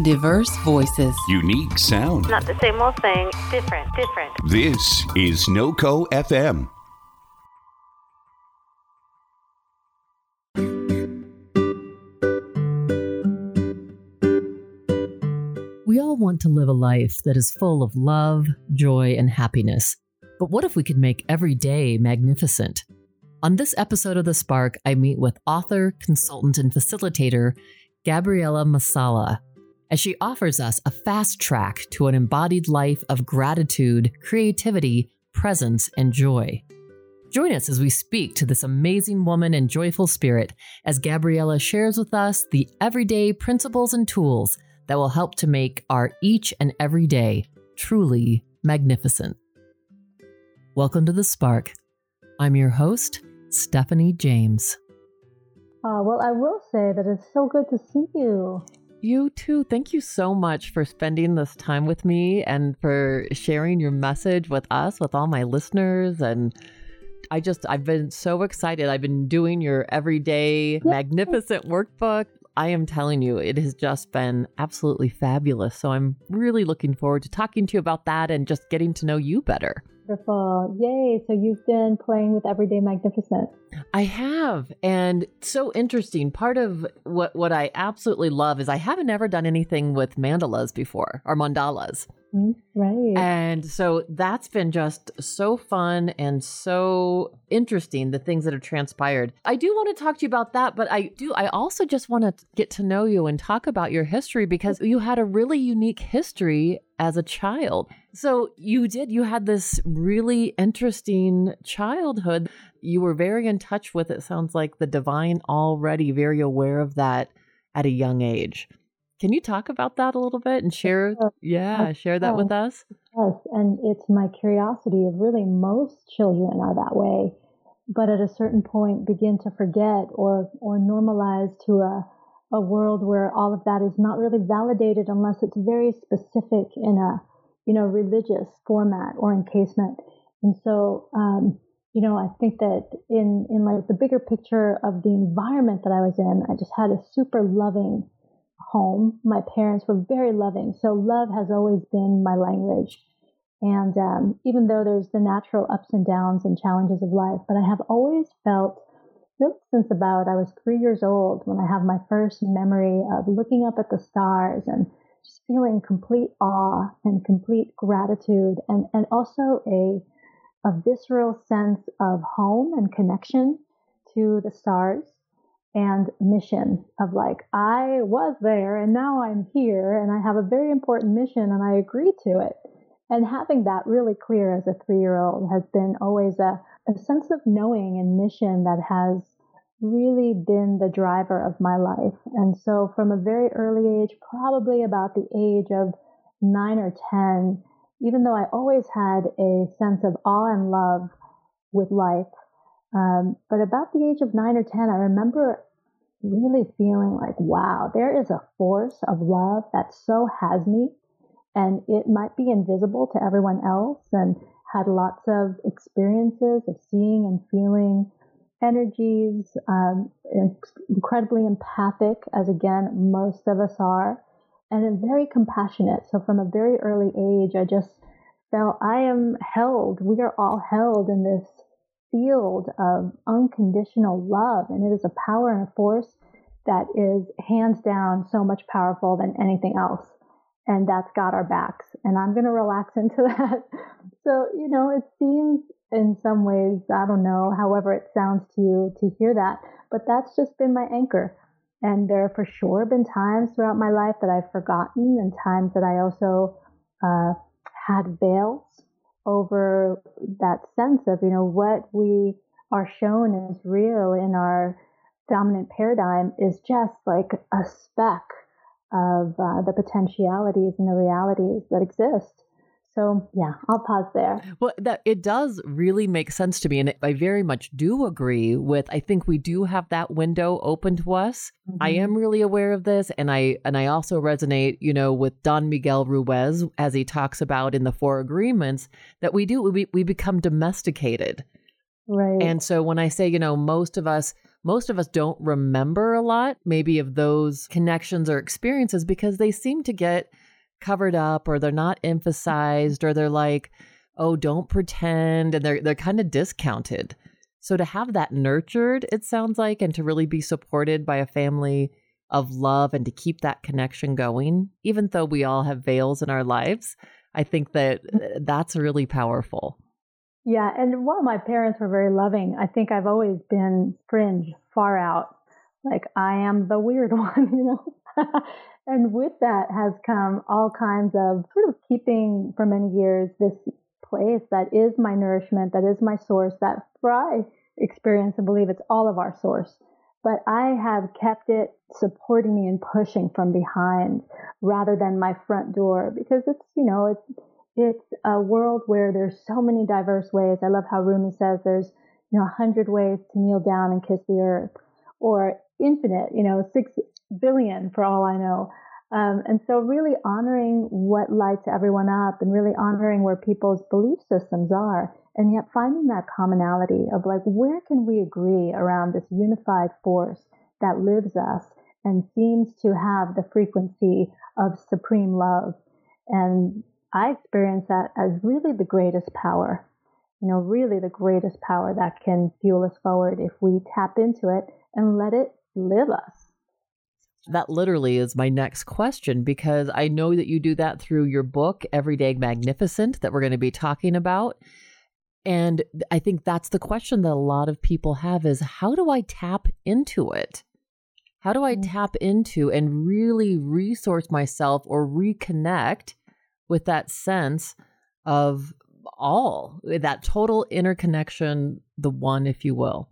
Diverse voices. Unique sound. Not the same old thing, different, different. This is NoCo FM. We all want to live a life that is full of love, joy, and happiness. But what if we could make every day magnificent? On this episode of The Spark, I meet with author, consultant, and facilitator Gabriela Masala as she offers us a fast track to an embodied life of gratitude, creativity, presence, and joy. Join us as we speak to this amazing woman and joyful spirit as Gabriela shares with us the everyday principles and tools that will help to make our each and every day truly magnificent. Welcome to The Spark. I'm your host, Stephanie James. Uh, well, I will say that it's so good to see you. You too. Thank you so much for spending this time with me and for sharing your message with us, with all my listeners. And I just, I've been so excited. I've been doing your everyday magnificent workbook. I am telling you, it has just been absolutely fabulous. So I'm really looking forward to talking to you about that and just getting to know you better. Wonderful. Yay. So you've been playing with Everyday Magnificent. I have. And so interesting. Part of what, what I absolutely love is I haven't ever done anything with mandalas before or mandalas. Mm, right. And so that's been just so fun and so interesting, the things that have transpired. I do want to talk to you about that, but I do, I also just want to get to know you and talk about your history because you had a really unique history as a child. So you did, you had this really interesting childhood. You were very in touch with, it sounds like, the divine already, very aware of that at a young age. Can you talk about that a little bit and share, yeah, share that with us? Yes, and it's my curiosity of really most children are that way, but at a certain point begin to forget or or normalize to a a world where all of that is not really validated unless it's very specific in a you know religious format or encasement. And so, um, you know, I think that in in like the bigger picture of the environment that I was in, I just had a super loving home. My parents were very loving. So love has always been my language. And um, even though there's the natural ups and downs and challenges of life, but I have always felt, since about I was three years old when I have my first memory of looking up at the stars and just feeling complete awe and complete gratitude and, and also a, a visceral sense of home and connection to the stars and mission of like, I was there and now I'm here and I have a very important mission and I agree to it. And having that really clear as a three year old has been always a, a sense of knowing and mission that has really been the driver of my life. And so from a very early age, probably about the age of nine or 10, even though I always had a sense of awe and love with life, um, but about the age of nine or 10, I remember really feeling like, wow, there is a force of love that so has me. And it might be invisible to everyone else and had lots of experiences of seeing and feeling energies, um, incredibly empathic, as again, most of us are, and very compassionate. So from a very early age, I just felt I am held. We are all held in this field of unconditional love. And it is a power and a force that is hands down so much powerful than anything else. And that's got our backs. And I'm going to relax into that. so, you know, it seems in some ways, I don't know, however it sounds to you to hear that, but that's just been my anchor. And there have for sure been times throughout my life that I've forgotten and times that I also uh, had veils over that sense of, you know, what we are shown as real in our dominant paradigm is just like a speck of uh, the potentialities and the realities that exist. So yeah, I'll pause there. Well, that it does really make sense to me, and I very much do agree with. I think we do have that window open to us. Mm-hmm. I am really aware of this, and I and I also resonate, you know, with Don Miguel Ruiz as he talks about in the Four Agreements that we do we we become domesticated, right? And so when I say, you know, most of us most of us don't remember a lot, maybe of those connections or experiences because they seem to get covered up or they're not emphasized or they're like, oh, don't pretend. And they're, they're kind of discounted. So to have that nurtured, it sounds like, and to really be supported by a family of love and to keep that connection going, even though we all have veils in our lives, I think that uh, that's really powerful. Yeah, and while my parents were very loving, I think I've always been fringe, far out. Like I am the weird one, you know? and with that has come all kinds of sort of keeping for many years this place that is my nourishment, that is my source, that for I experience and believe it's all of our source. But I have kept it supporting me and pushing from behind rather than my front door because it's, you know, it's, it's a world where there's so many diverse ways. I love how Rumi says there's, you know, a hundred ways to kneel down and kiss the earth or infinite, you know, six billion for all I know. Um, and so really honoring what lights everyone up and really honoring where people's belief systems are and yet finding that commonality of like, where can we agree around this unified force that lives us and seems to have the frequency of supreme love and I experience that as really the greatest power, you know, really the greatest power that can fuel us forward if we tap into it and let it live us. That literally is my next question because I know that you do that through your book, Everyday Magnificent, that we're going to be talking about. And I think that's the question that a lot of people have is how do I tap into it? How do I mm. tap into and really resource myself or reconnect with that sense of all, that total interconnection, the one, if you will.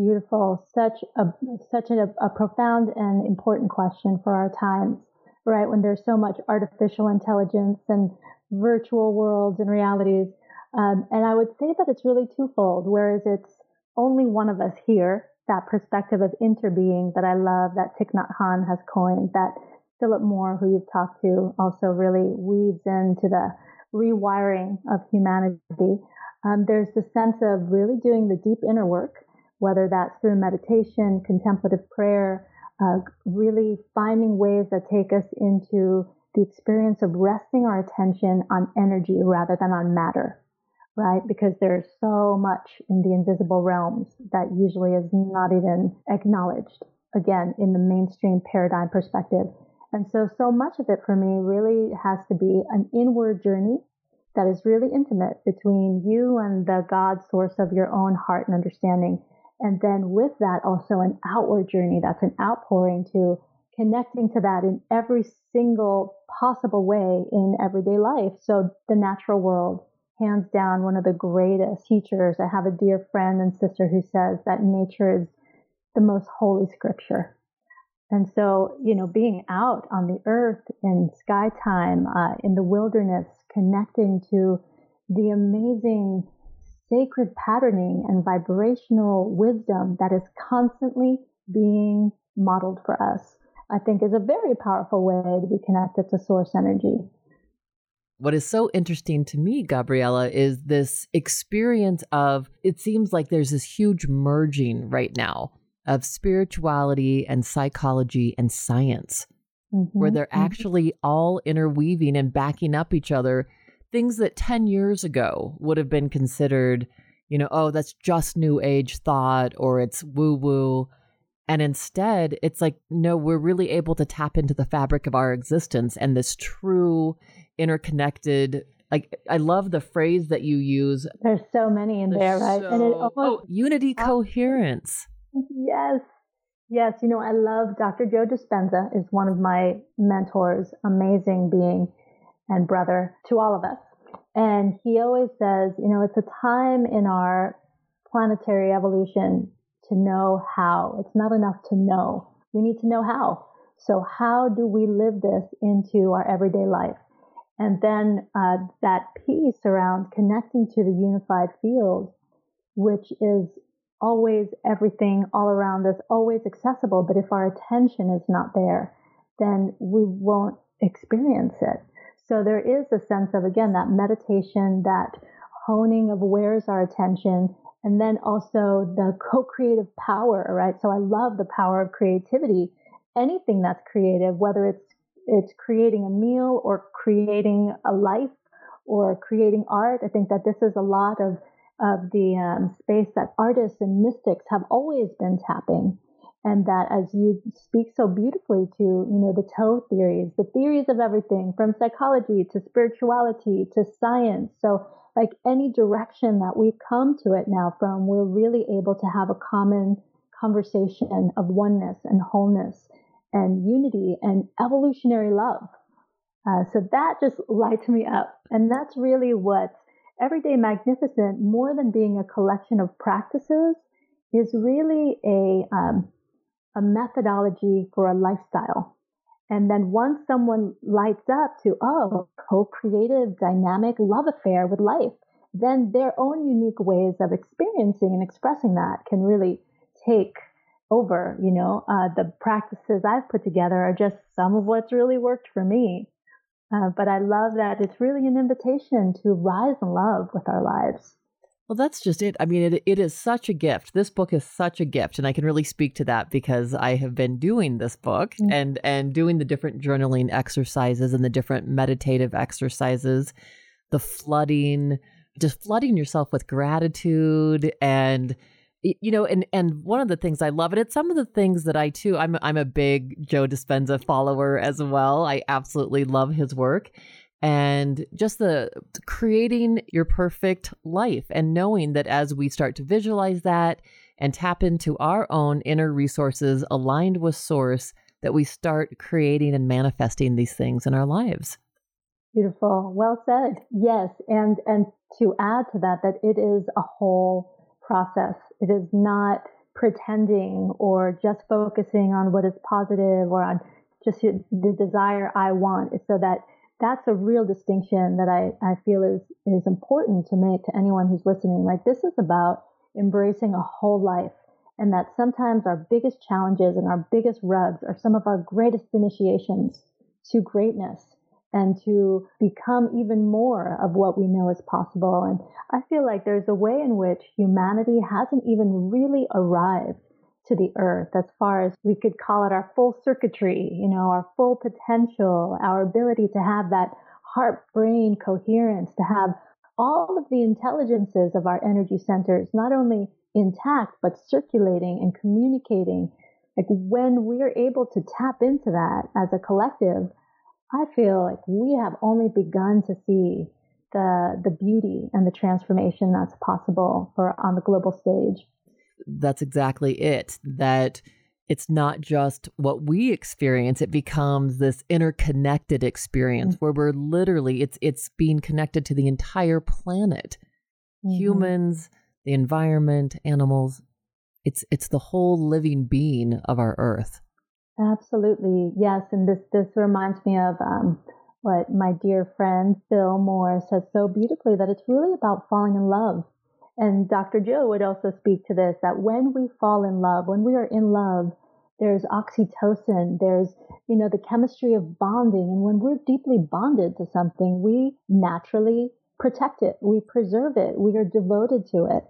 Beautiful. Such a such a, a profound and important question for our times, right? When there's so much artificial intelligence and virtual worlds and realities. Um, and I would say that it's really twofold, whereas it's only one of us here, that perspective of interbeing that I love that Thich Nhat Hanh has coined, that Philip Moore, who you've talked to, also really weaves into the rewiring of humanity. Um, there's the sense of really doing the deep inner work, whether that's through meditation, contemplative prayer, uh, really finding ways that take us into the experience of resting our attention on energy rather than on matter, right? Because there's so much in the invisible realms that usually is not even acknowledged, again, in the mainstream paradigm perspective. And so, so much of it for me really has to be an inward journey that is really intimate between you and the God source of your own heart and understanding. And then with that, also an outward journey that's an outpouring to connecting to that in every single possible way in everyday life. So the natural world, hands down, one of the greatest teachers. I have a dear friend and sister who says that nature is the most holy scripture. And so, you know, being out on the earth in sky time, uh, in the wilderness, connecting to the amazing sacred patterning and vibrational wisdom that is constantly being modeled for us, I think is a very powerful way to be connected to source energy. What is so interesting to me, Gabriela, is this experience of it seems like there's this huge merging right now of spirituality and psychology and science, mm-hmm, where they're mm-hmm. actually all interweaving and backing up each other. Things that 10 years ago would have been considered, you know, oh, that's just new age thought or it's woo woo. And instead, it's like, no, we're really able to tap into the fabric of our existence and this true interconnected. Like, I love the phrase that you use. There's so many in there, right? So, and it oh, almost, oh, unity coherence. Yes. Yes. You know, I love Dr. Joe Dispenza is one of my mentors, amazing being and brother to all of us. And he always says, you know, it's a time in our planetary evolution to know how. It's not enough to know. We need to know how. So how do we live this into our everyday life? And then uh, that piece around connecting to the unified field, which is always everything all around us, always accessible. But if our attention is not there, then we won't experience it. So there is a sense of, again, that meditation, that honing of where's our attention and then also the co-creative power, right? So I love the power of creativity. Anything that's creative, whether it's it's creating a meal or creating a life or creating art. I think that this is a lot of of the um, space that artists and mystics have always been tapping and that as you speak so beautifully to you know the toe theories the theories of everything from psychology to spirituality to science. So like any direction that we come to it now from we're really able to have a common conversation of oneness and wholeness and unity and evolutionary love. Uh, so that just lights me up. And that's really what everyday magnificent more than being a collection of practices is really a um, a methodology for a lifestyle. And then once someone lights up to, oh, co-creative, dynamic love affair with life, then their own unique ways of experiencing and expressing that can really take over. You know, uh, the practices I've put together are just some of what's really worked for me. Uh, but I love that it's really an invitation to rise in love with our lives. Well, that's just it. I mean, it, it is such a gift. This book is such a gift, and I can really speak to that because I have been doing this book mm-hmm. and and doing the different journaling exercises and the different meditative exercises, the flooding, just flooding yourself with gratitude and you know and and one of the things i love and it's some of the things that i too i'm i'm a big joe dispenza follower as well i absolutely love his work and just the creating your perfect life and knowing that as we start to visualize that and tap into our own inner resources aligned with source that we start creating and manifesting these things in our lives. Beautiful. Well said. Yes. And and to add to that that it is a whole process. It is not pretending or just focusing on what is positive or on just the desire i want. So that that's a real distinction that I, I feel is, is important to make to anyone who's listening. Like this is about embracing a whole life and that sometimes our biggest challenges and our biggest rubs are some of our greatest initiations to greatness and to become even more of what we know is possible. And I feel like there's a way in which humanity hasn't even really arrived to the earth as far as we could call it our full circuitry, you know, our full potential, our ability to have that heart brain coherence, to have all of the intelligences of our energy centers not only intact, but circulating and communicating. Like when we're able to tap into that as a collective, I feel like we have only begun to see the the beauty and the transformation that's possible for on the global stage that's exactly it. That it's not just what we experience it becomes this interconnected experience mm-hmm. where we're literally it's it's being connected to the entire planet mm-hmm. humans the environment animals it's it's the whole living being of our earth absolutely yes and this this reminds me of um, what my dear friend phil moore says so beautifully that it's really about falling in love and Dr. Jill would also speak to this that when we fall in love, when we are in love, there's oxytocin, there's, you know, the chemistry of bonding. And when we're deeply bonded to something, we naturally protect it, we preserve it, we are devoted to it.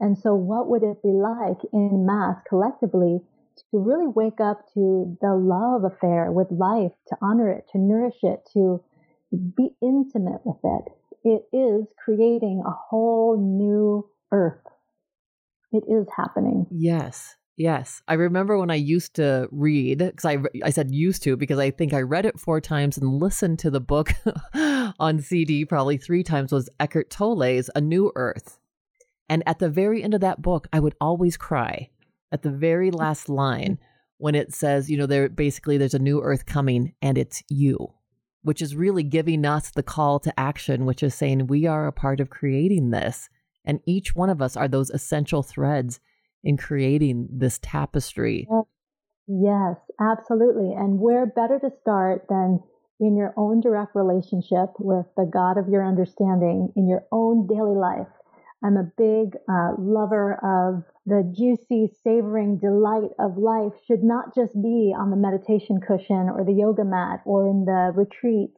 And so, what would it be like in mass collectively to really wake up to the love affair with life, to honor it, to nourish it, to be intimate with it? It is creating a whole new earth. It is happening. Yes. Yes. I remember when I used to read, because I, I said used to, because I think I read it four times and listened to the book on CD probably three times, was Eckhart Tolle's A New Earth. And at the very end of that book, I would always cry at the very last line mm-hmm. when it says, you know, there basically there's a new earth coming and it's you, which is really giving us the call to action, which is saying we are a part of creating this. And each one of us are those essential threads in creating this tapestry. Yes, absolutely. And where better to start than in your own direct relationship with the God of your understanding in your own daily life. I'm a big uh, lover of the juicy, savoring delight of life should not just be on the meditation cushion or the yoga mat or in the retreat,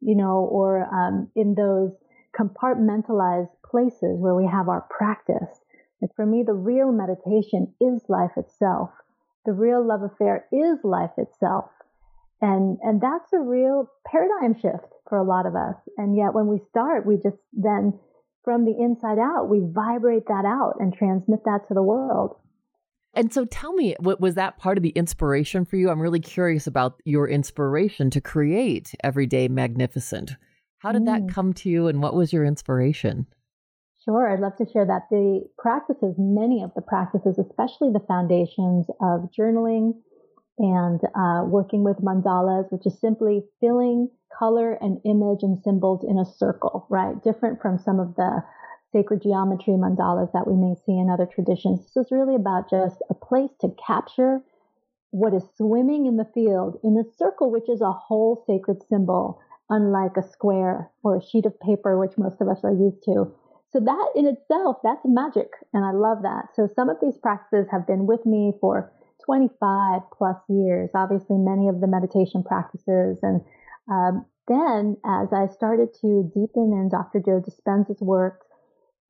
you know, or um, in those compartmentalized places where we have our practice. Like for me, the real meditation is life itself. The real love affair is life itself. And, and that's a real paradigm shift for a lot of us. And yet when we start, we just then from the inside out, we vibrate that out and transmit that to the world. And so tell me, what was that part of the inspiration for you? I'm really curious about your inspiration to create Everyday Magnificent. How did mm. that come to you and what was your inspiration? Sure, I'd love to share that. The practices, many of the practices, especially the foundations of journaling and uh, working with mandalas, which is simply filling color and image and symbols in a circle, right? Different from some of the sacred geometry mandalas that we may see in other traditions. This is really about just a place to capture what is swimming in the field in a circle, which is a whole sacred symbol, unlike a square or a sheet of paper, which most of us are used to. So that in itself, that's magic. And I love that. So some of these practices have been with me for 25 plus years. Obviously, many of the meditation practices. And um, then as I started to deepen in Dr. Joe Dispenza's work,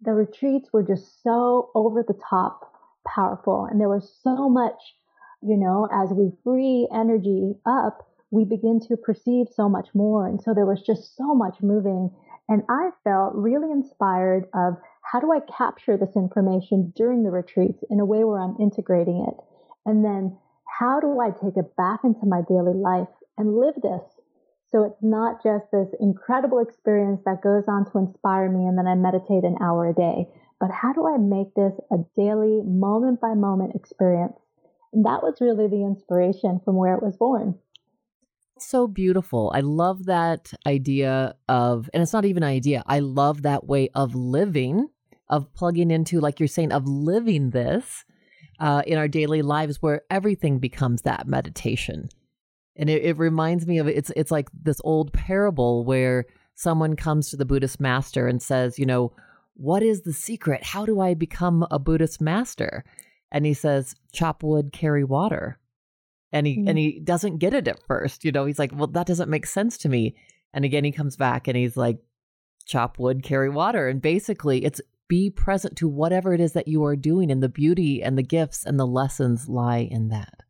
the retreats were just so over the top powerful. And there was so much, you know, as we free energy up, we begin to perceive so much more. And so there was just so much moving. And I felt really inspired of how do I capture this information during the retreats in a way where I'm integrating it? And then how do I take it back into my daily life and live this so it's not just this incredible experience that goes on to inspire me and then I meditate an hour a day, but how do I make this a daily, moment by moment experience? And that was really the inspiration from where it was born. So beautiful. I love that idea of, and it's not even an idea, I love that way of living, of plugging into, like you're saying, of living this uh, in our daily lives where everything becomes that meditation and it, it reminds me of it's it's like this old parable where someone comes to the Buddhist master and says, you know, what is the secret? How do I become a Buddhist master? And he says, chop wood, carry water. And he mm-hmm. and he doesn't get it at first. You know, he's like, well, that doesn't make sense to me. And again, he comes back and he's like, chop wood, carry water. And basically, it's be present to whatever it is that you are doing, and the beauty and the gifts and the lessons lie in that.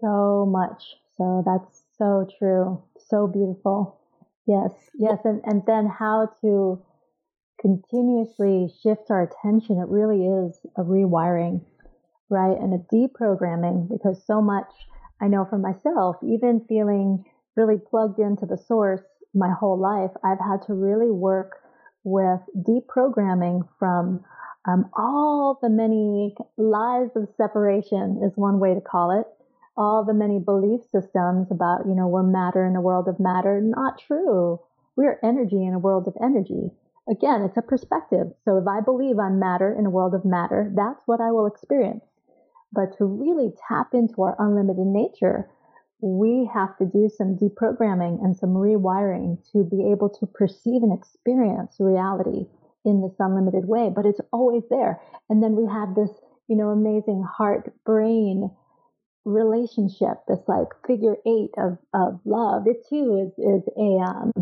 So much. So that's so true. So beautiful. Yes. Yes. And, and then how to continuously shift our attention. It really is a rewiring, right? And a deprogramming because so much I know for myself, even feeling really plugged into the source my whole life, I've had to really work with deprogramming from um, all the many lies of separation is one way to call it all the many belief systems about, you know, we're matter in a world of matter. Not true. We're energy in a world of energy. Again, it's a perspective. So if I believe I'm matter in a world of matter, that's what I will experience. But to really tap into our unlimited nature, we have to do some deprogramming and some rewiring to be able to perceive and experience reality in this unlimited way. But it's always there. And then we have this, you know, amazing heart brain relationship, this like figure eight of, of love, it too is, is a, um,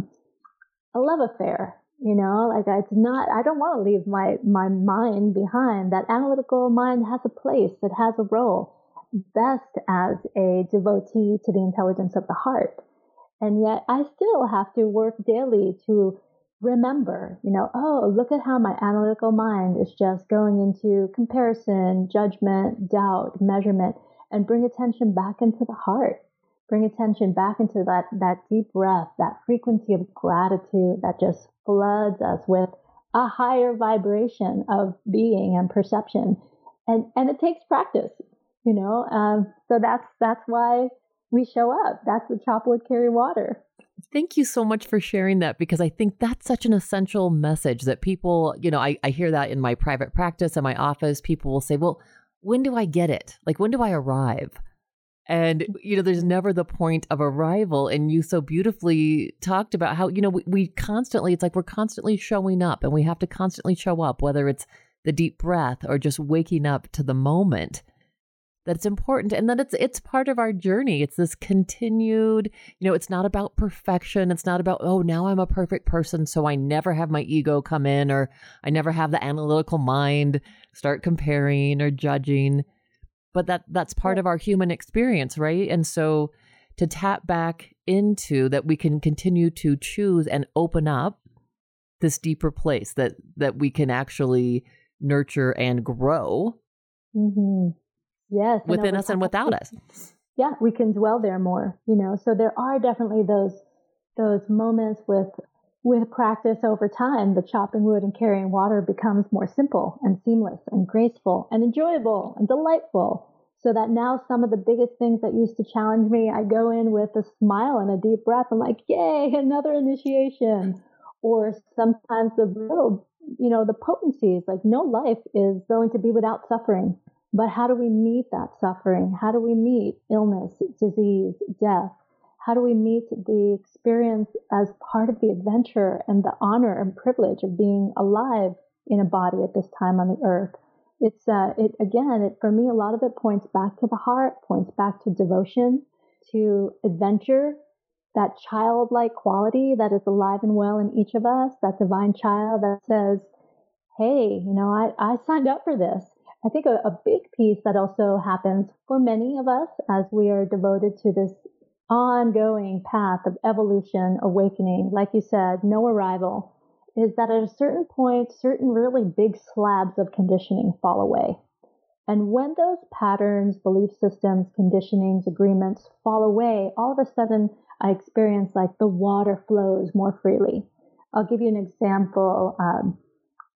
a love affair. You know, like it's not, I don't want to leave my, my mind behind. That analytical mind has a place, it has a role best as a devotee to the intelligence of the heart. And yet I still have to work daily to remember, you know, oh, look at how my analytical mind is just going into comparison, judgment, doubt, measurement and bring attention back into the heart. Bring attention back into that, that deep breath, that frequency of gratitude that just floods us with a higher vibration of being and perception. And, and it takes practice, you know? Um, so that's, that's why we show up. That's the chop wood, carry water. Thank you so much for sharing that because I think that's such an essential message that people, you know, I, I hear that in my private practice in my office. People will say, well, when do I get it? Like, when do I arrive? And, you know, there's never the point of arrival. And you so beautifully talked about how, you know, we, we constantly, it's like we're constantly showing up and we have to constantly show up, whether it's the deep breath or just waking up to the moment. That it's important and that it's it's part of our journey. It's this continued, you know, it's not about perfection. It's not about, oh, now I'm a perfect person, so I never have my ego come in or I never have the analytical mind start comparing or judging. But that that's part of our human experience, right? And so to tap back into that we can continue to choose and open up this deeper place that that we can actually nurture and grow Mm-hmm. Yes. Within us and without us. Yeah, we can dwell there more, you know. So there are definitely those those moments with with practice over time, the chopping wood and carrying water becomes more simple and seamless and graceful and enjoyable and delightful. So that now some of the biggest things that used to challenge me, I go in with a smile and a deep breath. I'm like, yay, another initiation. Or sometimes the real you know, the potencies, like no life is going to be without suffering. But how do we meet that suffering? How do we meet illness, disease, death? How do we meet the experience as part of the adventure and the honor and privilege of being alive in a body at this time on the earth? It's, uh, it, again, it, for me, a lot of it points back to the heart, points back to devotion, to adventure, that childlike quality that is alive and well in each of us, that divine child that says, Hey, you know, I, I signed up for this. I think a, a big piece that also happens for many of us as we are devoted to this ongoing path of evolution, awakening, like you said, no arrival, is that at a certain point, certain really big slabs of conditioning fall away. And when those patterns, belief systems, conditionings, agreements fall away, all of a sudden I experience like the water flows more freely. I'll give you an example. Um,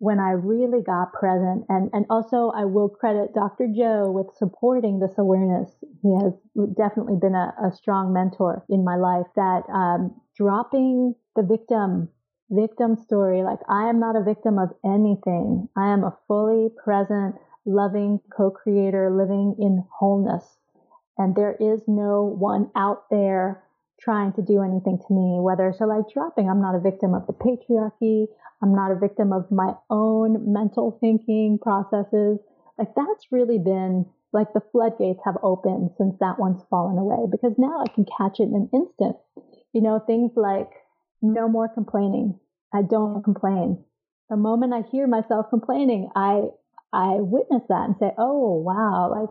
when I really got present, and, and also I will credit Dr. Joe with supporting this awareness. He has definitely been a, a strong mentor in my life that um, dropping the victim victim story like i am not a victim of anything i am a fully present loving co-creator living in wholeness and there is no one out there trying to do anything to me, whether so like dropping, I'm not a victim of the patriarchy. I'm not a victim of my own mental thinking processes. Like that's really been like the floodgates have opened since that one's fallen away because now I can catch it in an instant. You know, things like no more complaining. I don't complain. The moment I hear myself complaining, I I witness that and say, "Oh, wow, like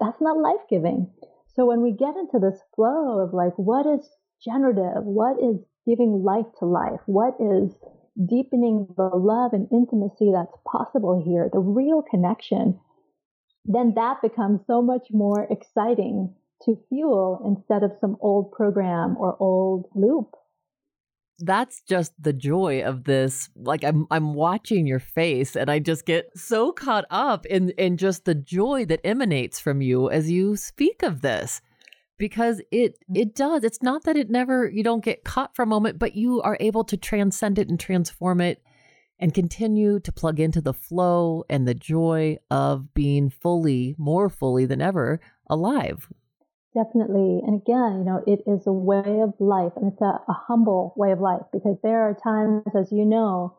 that's not life-giving." So when we get into this flow of like, what is generative? What is giving life to life? What is deepening the love and intimacy that's possible here? The real connection. Then that becomes so much more exciting to fuel instead of some old program or old loop that's just the joy of this like i'm i'm watching your face and i just get so caught up in in just the joy that emanates from you as you speak of this. Because it mm-hmm. it does. It's not that it never you don't get caught for a moment but you are able to transcend it and transform it and continue to plug into the flow and the joy of being fully more fully than ever alive Definitely. And again, you know, it is a way of life and it's a, a humble way of life because there are times, as you know,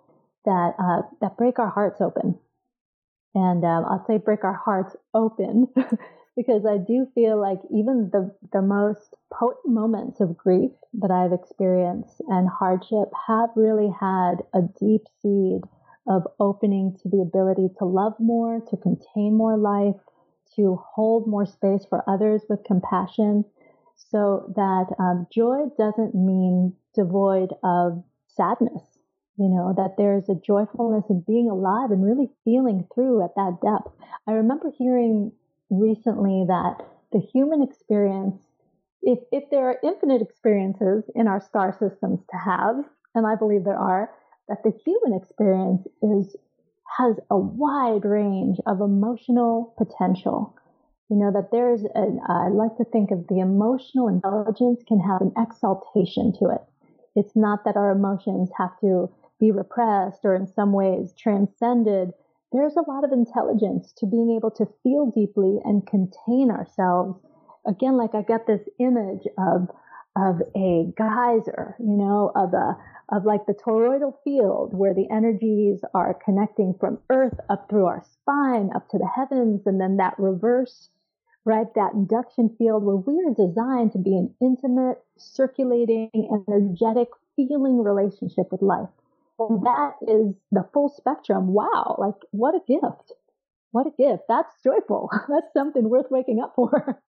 that, uh, that break our hearts open. And um, I'll say break our hearts open because I do feel like even the, the most potent moments of grief that I've experienced and hardship have really had a deep seed of opening to the ability to love more, to contain more life, to hold more space for others with compassion so that um, joy doesn't mean devoid of sadness. You know, that there's a joyfulness in being alive and really feeling through at that depth. I remember hearing recently that the human experience, if, if there are infinite experiences in our star systems to have, and I believe there are, that the human experience is has a wide range of emotional potential. You know, that there's, an, uh, I like to think of the emotional intelligence can have an exaltation to it. It's not that our emotions have to be repressed or in some ways transcended. There's a lot of intelligence to being able to feel deeply and contain ourselves. Again, like I got this image of, of a geyser, you know, of a, of like the toroidal field where the energies are connecting from earth up through our spine up to the heavens and then that reverse right? That induction field where we are designed to be an intimate, circulating, energetic, feeling relationship with life. And that is the full spectrum. Wow, like what a gift. What a gift. That's joyful. That's something worth waking up for.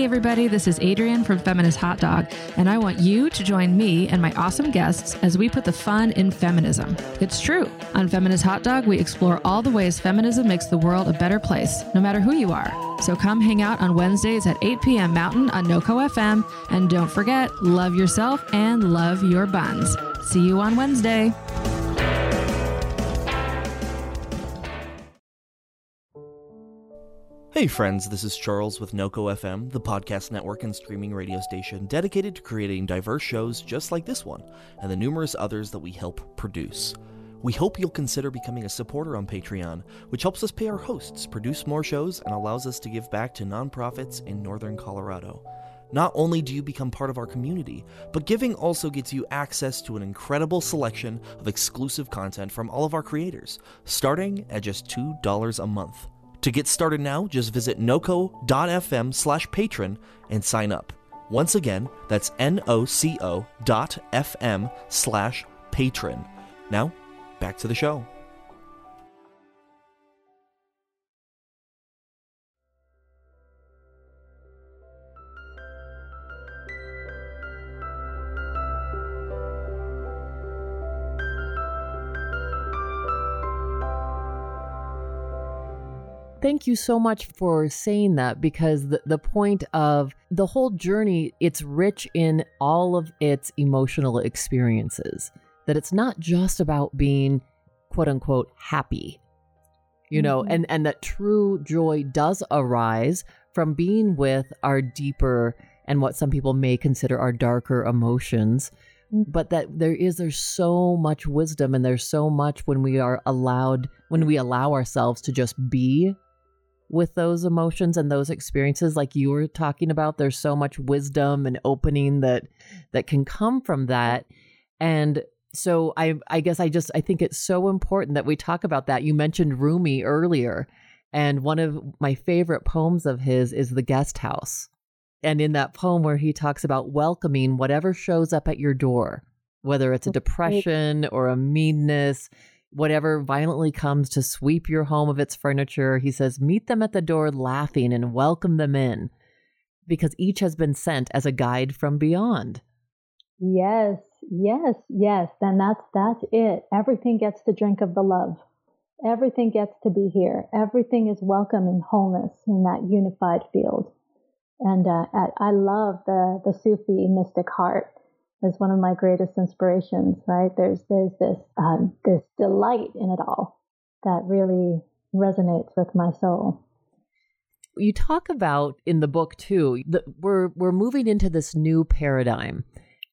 Hey, everybody, this is Adrienne from Feminist Hot Dog, and I want you to join me and my awesome guests as we put the fun in feminism. It's true. On Feminist Hot Dog, we explore all the ways feminism makes the world a better place, no matter who you are. So come hang out on Wednesdays at 8 p.m. Mountain on NoCo FM, and don't forget, love yourself and love your buns. See you on Wednesday. Hey friends, this is Charles with NoCo FM, the podcast network and streaming radio station dedicated to creating diverse shows just like this one and the numerous others that we help produce. We hope you'll consider becoming a supporter on Patreon, which helps us pay our hosts, produce more shows, and allows us to give back to nonprofits in northern Colorado. Not only do you become part of our community, but giving also gets you access to an incredible selection of exclusive content from all of our creators, starting at just $2 a month. To get started now, just visit noco.fm slash patron and sign up. Once again, that's N-O-C-O dot F-M slash patron. Now, back to the show. Thank you so much for saying that because the, the point of the whole journey, it's rich in all of its emotional experiences. That it's not just about being quote unquote happy, you know, Mhm. and, and that true joy does arise from being with our deeper and what some people may consider our darker emotions but that there is there's so much wisdom and there's so much when we are allowed when we allow ourselves to just be with those emotions and those experiences like you were talking about there's so much wisdom and opening that that can come from that. And so i i guess i just i think it's so important that we talk about that. You mentioned rumi earlier and one of my favorite poems of his is the guest house. And in that poem where he talks about welcoming whatever shows up at your door, whether it's a depression or a meanness, whatever violently comes to sweep your home of its furniture, he says, meet them at the door laughing and welcome them in because each has been sent as a guide from beyond. Yes, yes, yes. Then that's that's it. Everything gets to drink of the love. Everything gets to be here. Everything is welcome in wholeness in that unified field. And uh, I- love the the Sufi mystic heart as one of my greatest inspirations. Right? There's there's this um, this delight in it all that really resonates with my soul. you talk about in the book too that we're we're moving into this new paradigm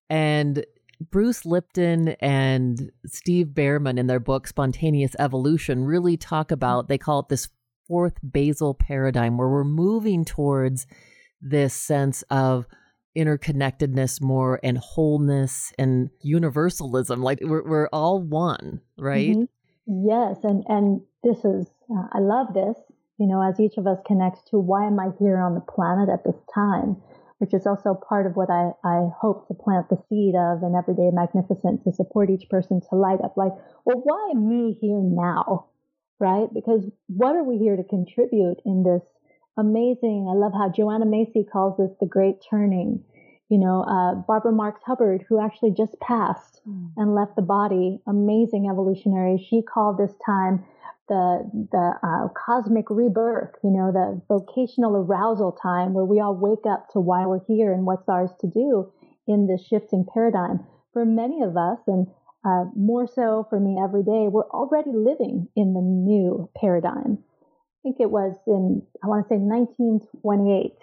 and Bruce Lipton and Steve Bhaerman in their book Spontaneous Evolution really talk about they call it this fourth basal paradigm where we're moving towards this sense of interconnectedness more and wholeness and universalism like we're we're all one right Mhm. Yes, and and this is uh, I love this. You know, as each of us connects to why am I here on the planet at this time, which is also part of what I I hope to plant the seed of in Everyday Magnificent to support each person to light up. Like, well, why me here now, right? Because what are we here to contribute in this amazing? I love how Joanna Macy calls this the great turning. You know, uh, Barbara Marx Hubbard, who actually just passed and left the body. Amazing evolutionary. She called this time the the uh, cosmic rebirth. You know, the vocational arousal time where we all wake up to why we're here and what's ours to do in this shifting paradigm. For many of us, and uh, more so for me every day, we're already living in the new paradigm. Think it was in I want to say 1928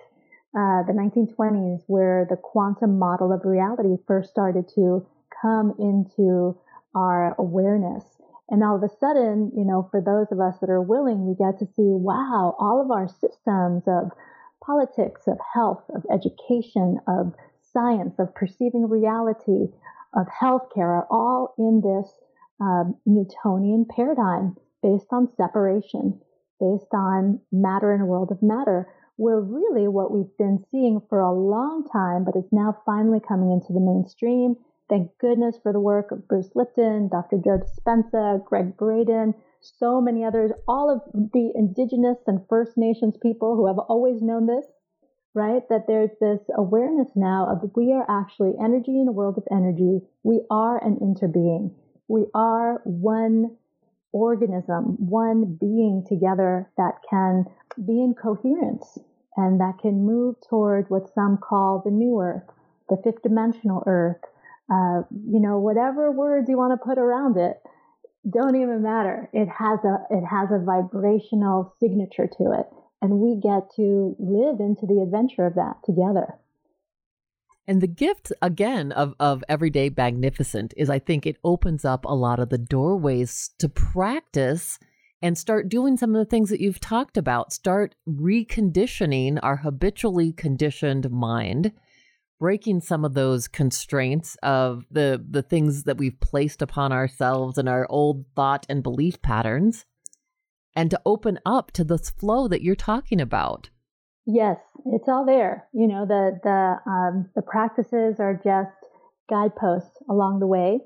uh, the 1920s, where the quantum model of reality first started to come into our awareness. And all of a sudden, you know, for those of us that are willing, we get to see, wow, all of our systems of politics, of health, of education, of science, of perceiving reality, of healthcare are all in this um, Newtonian paradigm based on separation, based on matter in a world of matter, where really what we've been seeing for a long time, but is now finally coming into the mainstream. Thank goodness for the work of Bruce Lipton, Dr. Joe Dispenza, Gregg Braden, so many others, all of the indigenous and First Nations people who have always known this, right? That there's this awareness now of we are actually energy in a world of energy. We are an interbeing. We are one organism, one being together that can be in coherence and that can move toward what some call the new earth, the fifth dimensional earth, uh, you know, whatever words you want to put around it, don't even matter. It has a it has a vibrational signature to it, and we get to live into the adventure of that together. And the gift again of of everyday magnificent is I think it opens up a lot of the doorways to practice and start doing some of the things that you've talked about. Start reconditioning our habitually conditioned mind breaking some of those constraints of the the things that we've placed upon ourselves and our old thought and belief patterns and to open up to this flow that you're talking about yes it's all there you know the the um, the practices are just guideposts along the way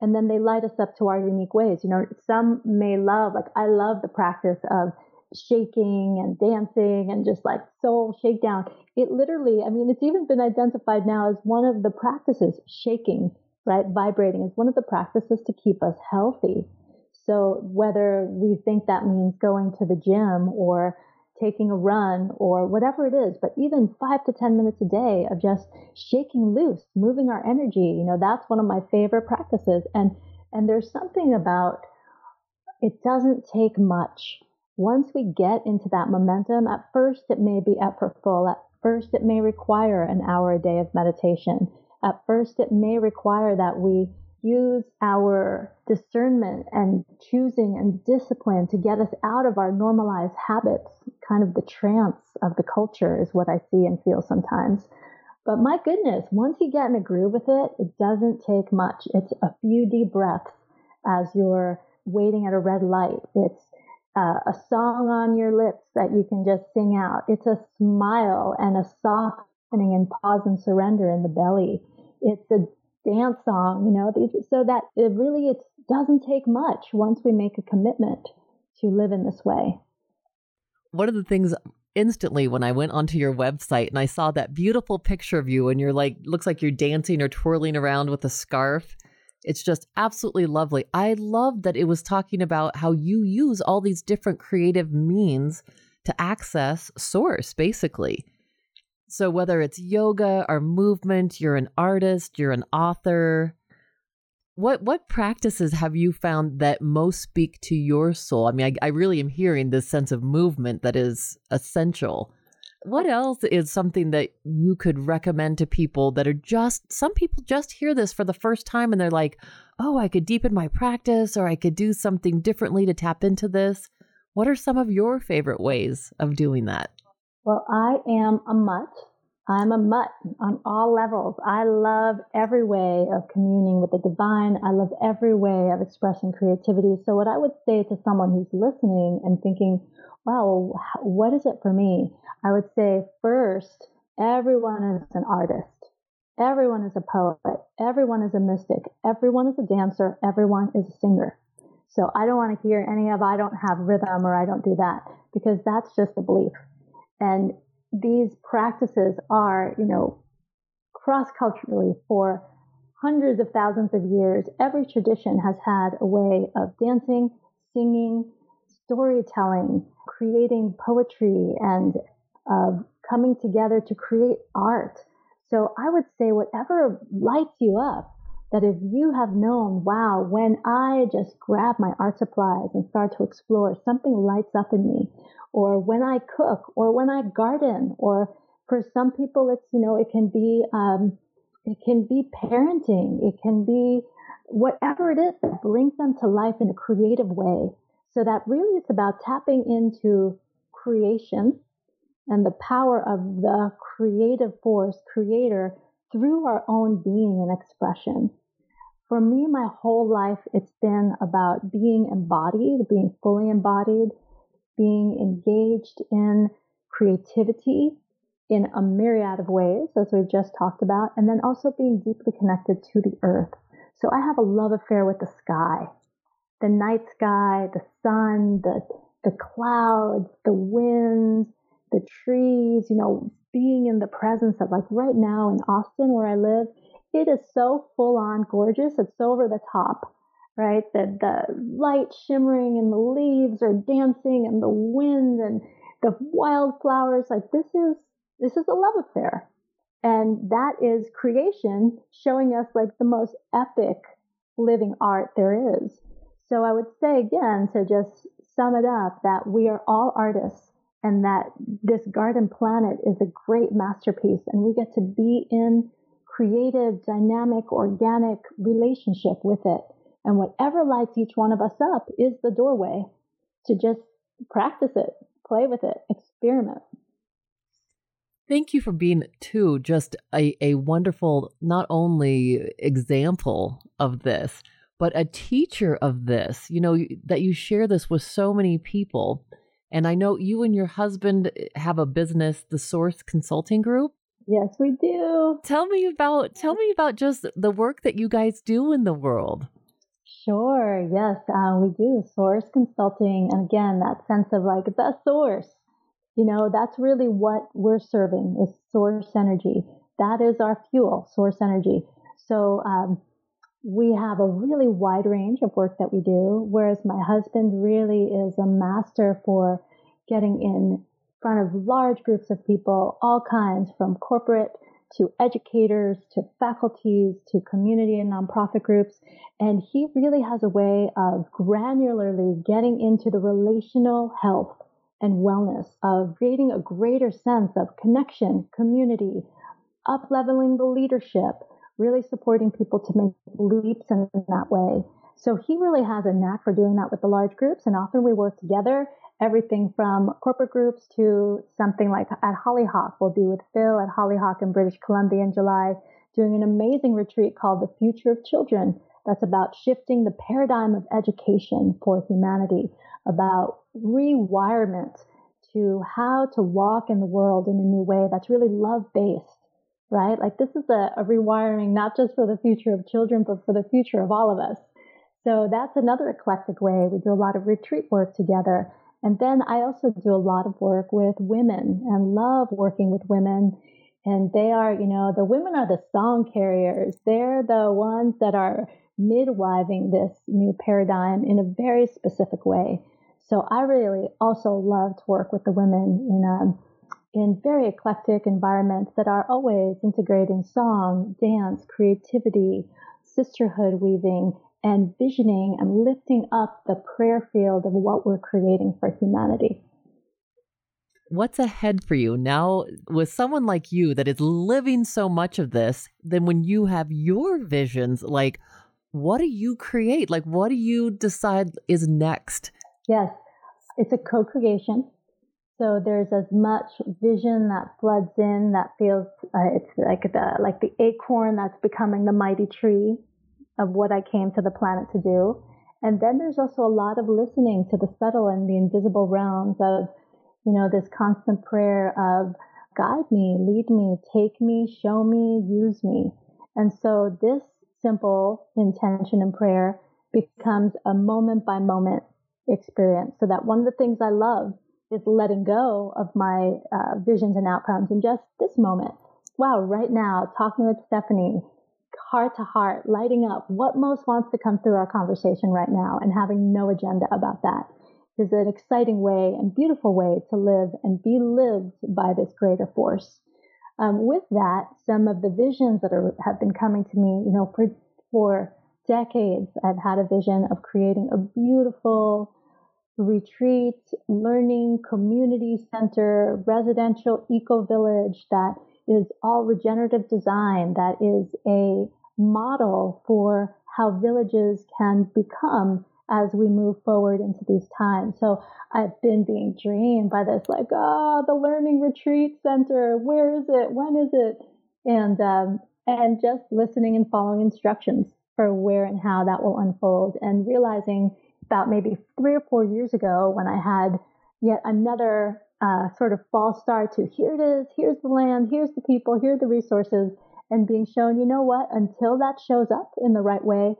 and then they light us up to our unique ways you know some may love like i love the practice of shaking and dancing and just like soul shakedown. It literally, I mean, it's even been identified now as one of the practices, shaking, right? Vibrating is one of the practices to keep us healthy. So whether we think that means going to the gym or taking a run or whatever it is, but even five to 10 minutes a day of just shaking loose, moving our energy, you know, that's one of my favorite practices. And, and there's something about it doesn't take much once we get into that momentum, at first it may be effortful. At first it may require an hour a day of meditation. At first it may require that we use our discernment and choosing and discipline to get us out of our normalized habits. Kind of the trance of the culture is what I see and feel sometimes. But my goodness, once you get in a groove with it, it doesn't take much. It's a few deep breaths as you're waiting at a red light. It's uh, a song on your lips that you can just sing out. It's a smile and a softening and pause and surrender in the belly. It's a dance song, you know, so that it really it doesn't take much once we make a commitment to live in this way. One of the things instantly when I went onto your website and I saw that beautiful picture of you and you're like looks like you're dancing or twirling around with a scarf it's just absolutely lovely. I love that it was talking about how you use all these different creative means to access source, basically. So, whether it's yoga or movement, you're an artist, you're an author. What what practices have you found that most speak to your soul? I mean, I, I really am hearing this sense of movement that is essential what else is something that you could recommend to people that are just, some people just hear this for the first time and they're like, oh, I could deepen my practice or I could do something differently to tap into this? What are some of your favorite ways of doing that? Well, I am a mutt. I'm a mutt on all levels. I love every way of communing with the divine. I love every way of expressing creativity. So, what I would say to someone who's listening and thinking, wow, what is it for me? I would say first, everyone is an artist. Everyone is a poet. Everyone is a mystic. Everyone is a dancer. Everyone is a singer. So I don't want to hear any of I don't have rhythm or I don't do that because that's just a belief. And these practices are, you know, cross culturally for hundreds of thousands of years. Every tradition has had a way of dancing, singing, storytelling, creating poetry, and of coming together to create art. So I would say whatever lights you up, that if you have known, wow, when I just grab my art supplies and start to explore, something lights up in me. Or when I cook, or when I garden, or for some people, it's, you know, it can be, um, it can be parenting. It can be whatever it is that brings them to life in a creative way. So that really is about tapping into creation and the power of the creative force, creator, through our own being and expression. For me, my whole life, it's been about being embodied, being fully embodied, being engaged in creativity in a myriad of ways, as we've just talked about, and then also being deeply connected to the earth. So I have a love affair with the sky, the night sky, the sun, the, the clouds, the winds, the trees, you know, being in the presence of like right now in Austin where I live, it is so full on gorgeous. It's so over the top, right? The, the light shimmering and the leaves are dancing and the wind and the wildflowers. Like this is, this is a love affair. And that is creation showing us like the most epic living art there is. So I would say again, to just sum it up, that we are all artists and that this garden planet is a great masterpiece and we get to be in creative, dynamic, organic relationship with it. And whatever lights each one of us up is the doorway to just practice it, play with it, experiment. Thank you for being, too, just a, a wonderful, not only example of this, but a teacher of this. You know, that you share this with so many people and I know you and your husband have a business, the Source Consulting Group. Yes, we do. Tell me about tell me about just the work that you guys do in the world. Sure. Yes, uh, we do Source Consulting, and again, that sense of like the source. You know, that's really what we're serving is source energy. That is our fuel, source energy. So um, we have a really wide range of work that we do, whereas my husband really is a master for getting in front of large groups of people, all kinds from corporate to educators to faculties to community and nonprofit groups. And he really has a way of granularly getting into the relational health and wellness of creating a greater sense of connection, community, up leveling the leadership, really supporting people to make leaps in that way. So he really has a knack for doing that with the large groups, and often we work together. Everything from corporate groups to something like at Hollyhock. We'll be with Phil at Hollyhock in British Columbia in July, doing an amazing retreat called The Future of Children. That's about shifting the paradigm of education for humanity, about rewirement to how to walk in the world in a new way that's really love based right? Like this is a, a rewiring, not just for the future of children, but for the future of all of us. So that's another eclectic way. We do a lot of retreat work together. And then I also do a lot of work with women and love working with women. And they are, you know, the women are the song carriers. They're the ones that are midwiving this new paradigm in a very specific way. So I really also love to work with the women in um, in very eclectic environments that are always integrating song, dance, creativity, sisterhood weaving, and visioning and lifting up the prayer field of what we're creating for humanity. What's ahead for you now with someone like you that is living so much of this? Then, when you have your visions, like what do you create? Like, what do you decide is next? Yes, it's a co creation. So there's as much vision that floods in that feels uh, it's like the like the acorn that's becoming the mighty tree of what I came to the planet to do. And then there's also a lot of listening to the subtle and the invisible realms of, you know, this constant prayer of guide me, lead me, take me, show me, use me. And so this simple intention and prayer becomes a moment by moment experience. So that one of the things I love is letting go of my uh, visions and outcomes and just this moment. Wow, right now, talking with Stephanie, heart to heart, lighting up what most wants to come through our conversation right now and having no agenda about that is an exciting way and beautiful way to live and be lived by this greater force. Um, with that, some of the visions that are, have been coming to me, you know, for, for decades, I've had a vision of creating a beautiful, retreat, learning, community center, residential eco village that is all regenerative design, that is a model for how villages can become as we move forward into these times. So I've been being dreamed by this, like, ah, oh, the learning retreat center, where is it? When is it? And um, and just listening and following instructions for where and how that will unfold and realizing about maybe three or four years ago when I had yet another uh, sort of false start to here it is, here's the land, here's the people, here are the resources, and being shown, you know what, until that shows up in the right way,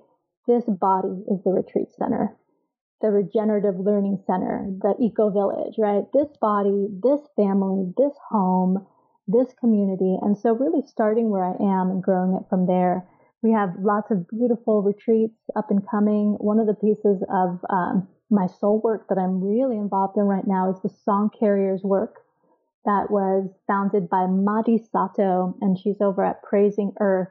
this body is the retreat center, the regenerative learning center, the eco village, right? This body, this family, this home, this community. And so, really starting where I am and growing it from there. We have lots of beautiful retreats up and coming. One of the pieces of um, my soul work that I'm really involved in right now is the Song Carriers work that was founded by Madi Sato, and she's over at Praising Earth,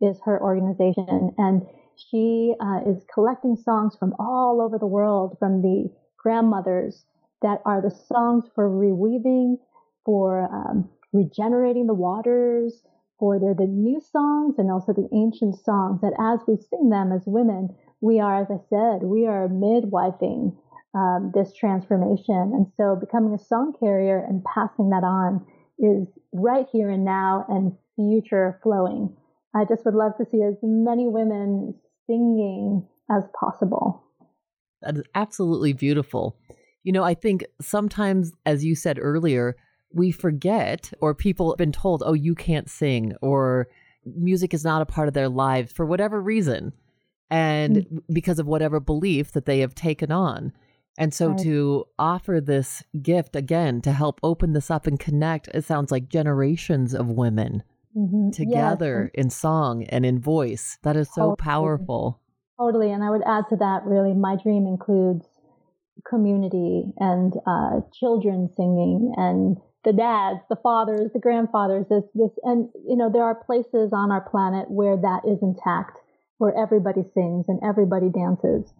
is her organization. And she uh, is collecting songs from all over the world from the grandmothers that are the songs for reweaving, for um, regenerating the waters, for they're the new songs and also the ancient songs that as we sing them as women, we are, as I said, we are midwifing um, this transformation. And so becoming a song carrier and passing that on is right here and now and future flowing. I just would love to see as many women singing as possible. That is absolutely beautiful. You know, I think sometimes, as you said earlier, we forget, or people have been told, oh, you can't sing, or music is not a part of their lives for whatever reason, and mm-hmm. because of whatever belief that they have taken on. And so right. to offer this gift again to help open this up and connect, it sounds like generations of women mm-hmm. together yes. in song and in voice. That is so totally. powerful. Totally. And I would add to that really, my dream includes community and uh, children singing and the dads, the fathers, the grandfathers, this, this, and you know, there are places on our planet where that is intact, where everybody sings and everybody dances.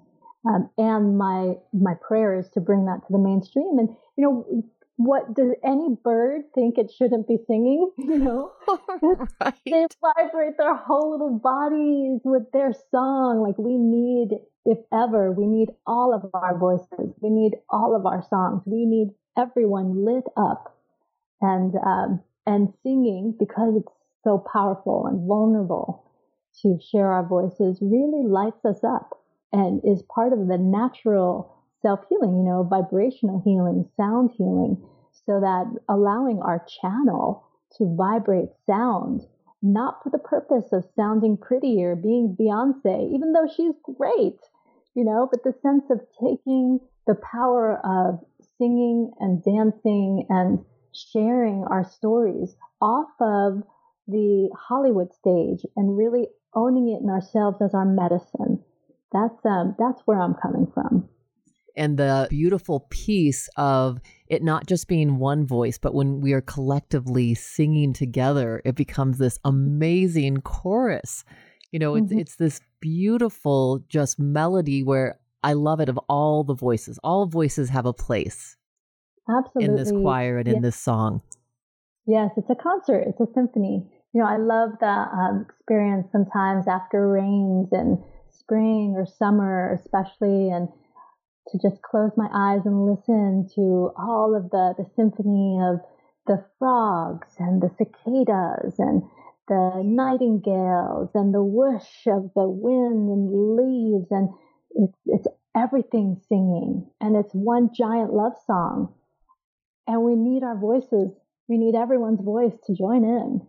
Um, and my my prayer is to bring that to the mainstream. And you know, what does any bird think it shouldn't be singing? You know, right. they vibrate their whole little bodies with their song. Like we need, if ever, we need all of our voices. We need all of our songs. We need everyone lit up and um, and singing because it's so powerful and vulnerable to share our voices really lights us up and is part of the natural self healing, you know, vibrational healing, sound healing, so that allowing our channel to vibrate sound, not for the purpose of sounding pretty or being Beyonce, even though she's great, you know, but the sense of taking the power of singing and dancing and sharing our stories off of the Hollywood stage and really owning it in ourselves as our medicine that's um, that's where I'm coming from. And the beautiful piece of it not just being one voice, but when we are collectively singing together, it becomes this amazing chorus. You know, it's mm-hmm. it's this beautiful just melody where I love it of all the voices. All voices have a place. Absolutely. In this choir and yes. in this song. Yes, it's a concert. It's a symphony. You know, I love the um, experience sometimes after rains and spring or summer, especially, and to just close my eyes and listen to all of the, the symphony of the frogs and the cicadas and the nightingales and the whoosh of the wind and leaves and it's, it's everything singing and it's one giant love song. And we need our voices. We need everyone's voice to join in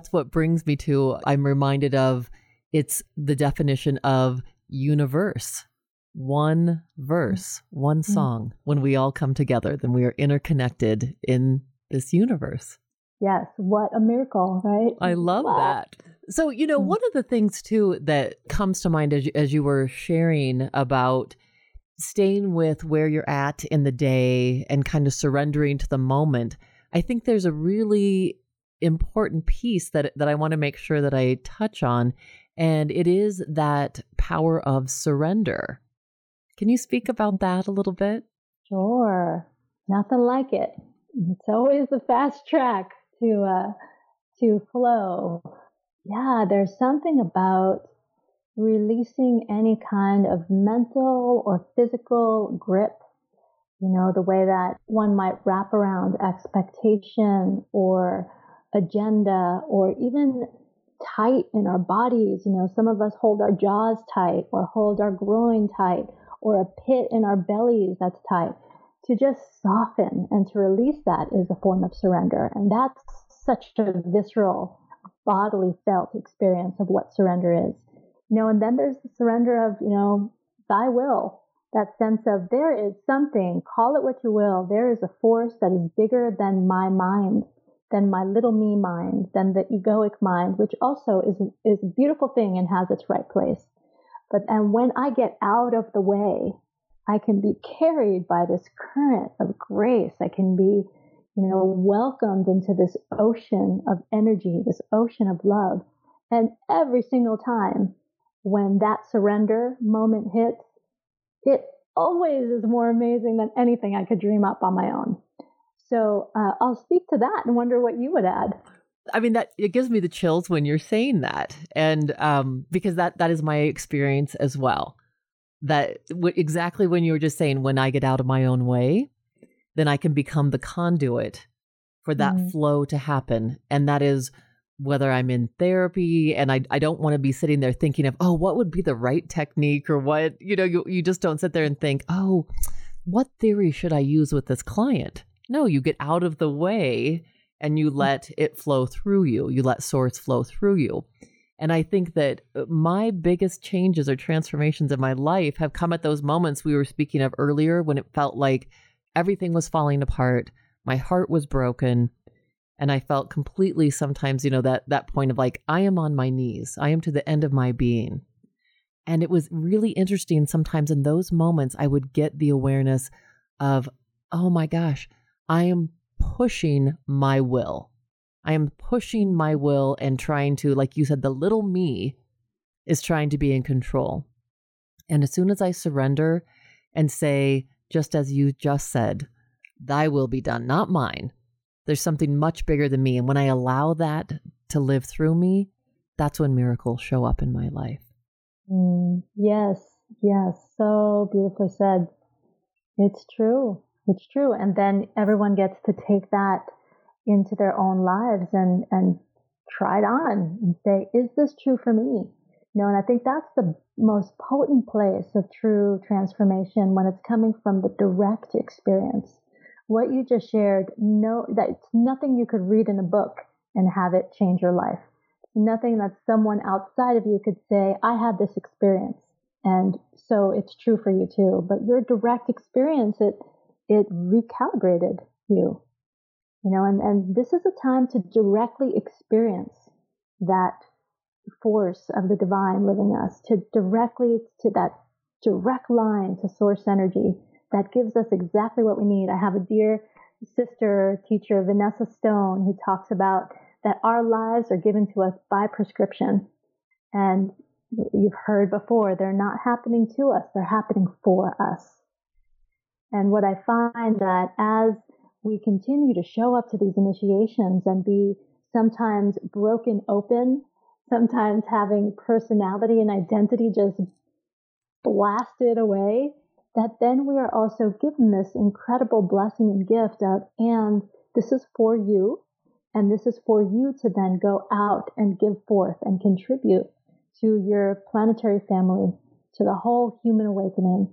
that's what brings me to i'm reminded of it's the definition of universe. One verse, one mm-hmm. song. When we all come together, then we are interconnected in this universe. Yes, what a miracle, right? I love what? that. So, you know, mm. one of the things too that comes to mind as, as you were sharing about staying with where you're at in the day and kind of surrendering to the moment, I think there's a really important piece that that I want to make sure that I touch on and it is that power of surrender. Can you speak about that a little bit? Sure. Nothing like it. It's always the fast track to uh, to flow. Yeah, there's something about releasing any kind of mental or physical grip. You know, the way that one might wrap around expectation or agenda or even tight in our bodies. You know, some of us hold our jaws tight or hold our groin tight or a pit in our bellies that's tight. To just soften and to release that is a form of surrender. And that's such a visceral, bodily felt experience of what surrender is. You know, and then there's the surrender of, you know, thy will, that sense of there is something, call it what you will, there is a force that is bigger than my mind, than my little me mind, than the egoic mind, which also is, is a beautiful thing and has its right place. But, and when I get out of the way, I can be carried by this current of grace. I can be, you know, welcomed into this ocean of energy, this ocean of love. And every single time when that surrender moment hits, it always is more amazing than anything I could dream up on my own. So uh, I'll speak to that and wonder what you would add. I mean that it gives me the chills when you're saying that, and um, because that that is my experience as well. That w- exactly when you were just saying, when I get out of my own way, then I can become the conduit for that mm. flow to happen, and that is whether I'm in therapy and I, I don't want to be sitting there thinking of, oh, what would be the right technique or what, you know, you, you just don't sit there and think, oh, what theory should I use with this client? No, you get out of the way and you let it flow through you. You let source flow through you. And I think that uh, my biggest changes or transformations in my life have come at those moments we were speaking of earlier when it felt like everything was falling apart. My heart was broken and I felt completely sometimes, you know, that that point of like I am on my knees. I am to the end of my being. And it was really interesting sometimes in those moments I would get the awareness of oh my gosh, I am pushing my will. I am pushing my will and trying to like you said the little me is trying to be in control. And as soon as I surrender and say just as you just said, thy will be done, not mine there's something much bigger than me. And when I allow that to live through me, that's when miracles show up in my life. Mm, yes, yes. So beautifully said. It's true. It's true. And then everyone gets to take that into their own lives and, and try it on and say, is this true for me? You know, and I think that's the most potent place of true transformation when it's coming from the direct experience what you just shared, no, that's nothing you could read in a book and have it change your life. Nothing that someone outside of you could say, I had this experience. And so it's true for you too. But your direct experience, it, it recalibrated you. You know, and, and this is a time to directly experience that force of the divine living us, to directly to that direct line to source energy that gives us exactly what we need. I have a dear sister teacher, Vanessa Stone, who talks about that our lives are given to us by prescription. And you've heard before, they're not happening to us, they're happening for us. And what I find that as we continue to show up to these initiations and be sometimes broken open, sometimes having personality and identity just blasted away, that then we are also given this incredible blessing and gift of, and this is for you, and this is for you to then go out and give forth and contribute to your planetary family, to the whole human awakening.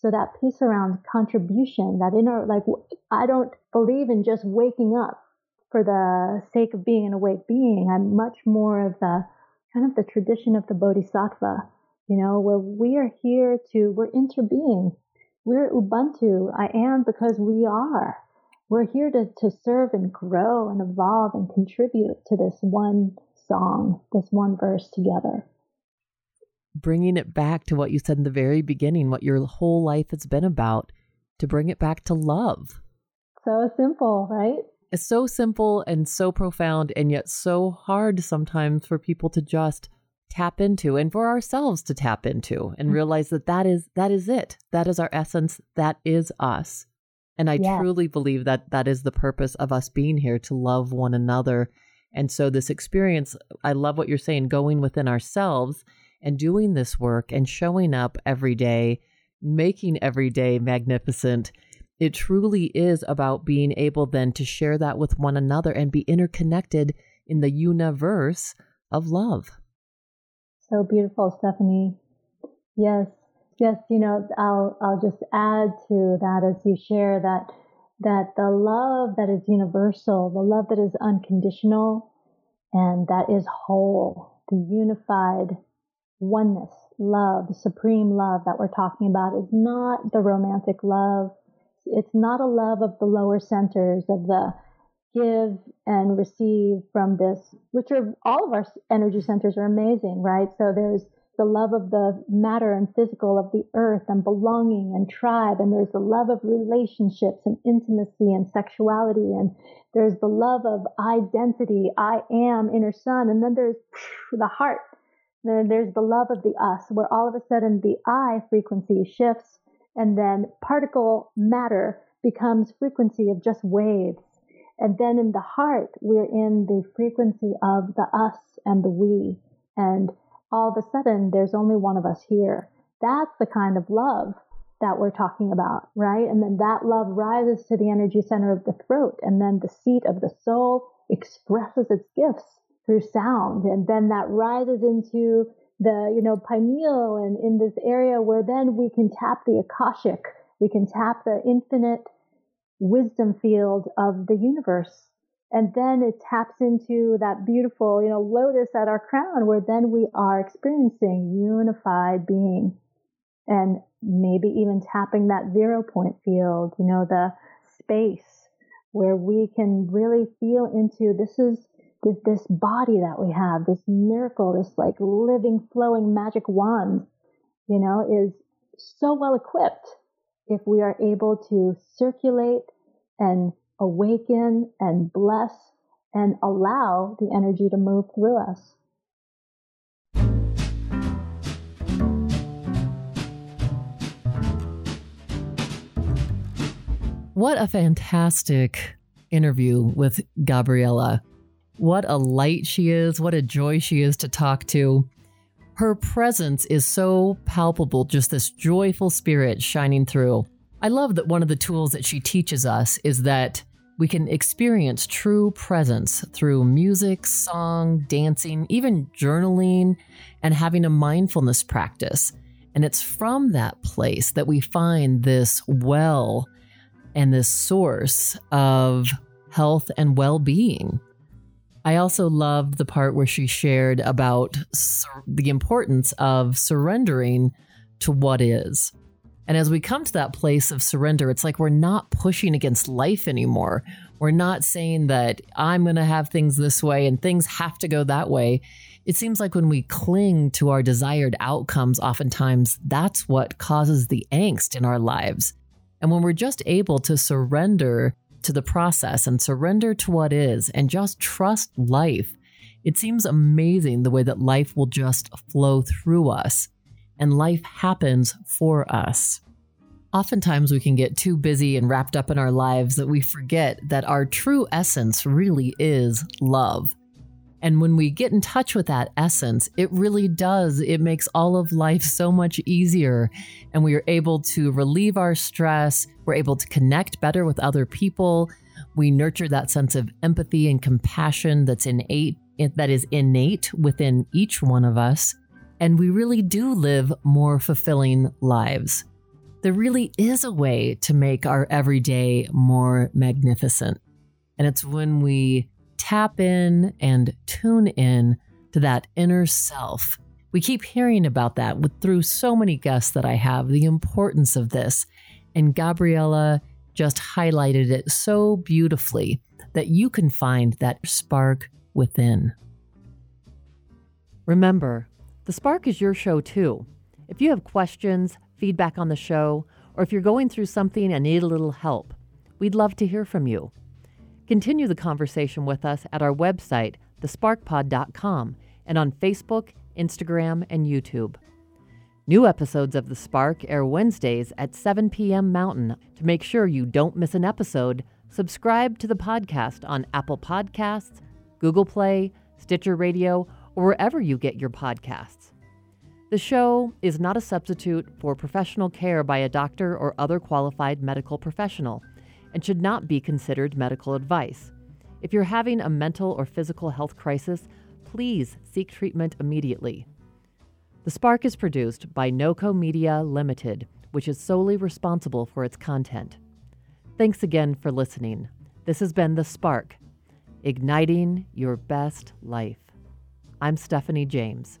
So that piece around contribution, that inner, like, I don't believe in just waking up for the sake of being an awake being. I'm much more of the kind of the tradition of the Bodhisattva you know, where we are here to, we're interbeing. We're Ubuntu. I am because we are. We're here to, to serve and grow and evolve and contribute to this one song, this one verse together. Bringing it back to what you said in the very beginning, what your whole life has been about, to bring it back to love. So simple, right? It's so simple and so profound, and yet so hard sometimes for people to just tap into and for ourselves to tap into and mm-hmm. realize that that is that is it that is our essence that is us and i truly believe that that is the purpose of us being here to love one another and so this experience i love what you're saying going within ourselves and doing this work and showing up every day making every day magnificent it truly is about being able then to share that with one another and be interconnected in the universe of love. So beautiful, Stephanie. Yes, yes. you know, I'll I'll just add to that as you share that that the love that is universal, the love that is unconditional, and that is whole, the unified oneness, love, the supreme love that we're talking about is not the romantic love. It's not a love of the lower centers of the give and receive from this, which are all of our energy centers are amazing, right? So there's the love of the matter and physical of the earth and belonging and tribe. And there's the love of relationships and intimacy and sexuality. And there's the love of identity. I am inner sun. And then there's the heart. Then there's the love of the us, where all of a sudden the I frequency shifts and then particle matter becomes frequency of just waves. And then in the heart, we're in the frequency of the us and the we. And all of a sudden there's only one of us here. That's the kind of love that we're talking about, right? And then that love rises to the energy center of the throat, and then the seat of the soul expresses its gifts through sound, and then that rises into the, you know, pineal and in this area where then we can tap the Akashic, we can tap the infinite wisdom field of the universe. And then it taps into that beautiful, you know, lotus at our crown where then we are experiencing unified being. And maybe even tapping that zero point field, you know, the space where we can really feel into this is this, this body that we have, this miracle, this like living, flowing magic wand, you know, is so well equipped if we are able to circulate and awaken and bless and allow the energy to move through us. What a fantastic interview with Gabriela. What a light she is. What a joy she is to talk to. Her presence is so palpable, just this joyful spirit shining through. I love that one of the tools that she teaches us is that we can experience true presence through music, song, dancing, even journaling, and having a mindfulness practice. And it's from that place that we find this well and this source of health and well being. I also loved the part where she shared about sur- the importance of surrendering to what is. And as we come to that place of surrender, it's like we're not pushing against life anymore. We're not saying that I'm going to have things this way and things have to go that way. It seems like when we cling to our desired outcomes, oftentimes that's what causes the angst in our lives. And when we're just able to surrender to the process and surrender to what is and just trust life, it seems amazing the way that life will just flow through us and life happens for us. Oftentimes, we can get too busy and wrapped up in our lives that we forget that our true essence really is love. And when we get in touch with that essence, it really does. It makes all of life so much easier. And we are able to relieve our stress. We're able to connect better with other people. We nurture that sense of empathy and compassion that's innate, that is innate within each one of us and we really do live more fulfilling lives. There really is a way to make our everyday more magnificent. And it's when we tap in and tune in to that inner self. We keep hearing about that with, through so many guests that I have, the importance of this. And Gabriela just highlighted it so beautifully that you can find that spark within. Remember, the Spark is your show too. If you have questions, feedback on the show, or if you're going through something and need a little help, we'd love to hear from you. Continue the conversation with us at our website, thesparkpod.com, and on Facebook, Instagram, and YouTube. New episodes of The Spark air Wednesdays at 7 p.m. Mountain. To make sure you don't miss an episode, subscribe to the podcast on Apple Podcasts, Google Play, Stitcher Radio, or wherever you get your podcasts. The show is not a substitute for professional care by a doctor or other qualified medical professional and should not be considered medical advice. If you're having a mental or physical health crisis, please seek treatment immediately. The Spark is produced by NOCO Media Limited, which is solely responsible for its content. Thanks again for listening. This has been The Spark, igniting your best life. I'm Stephanie James.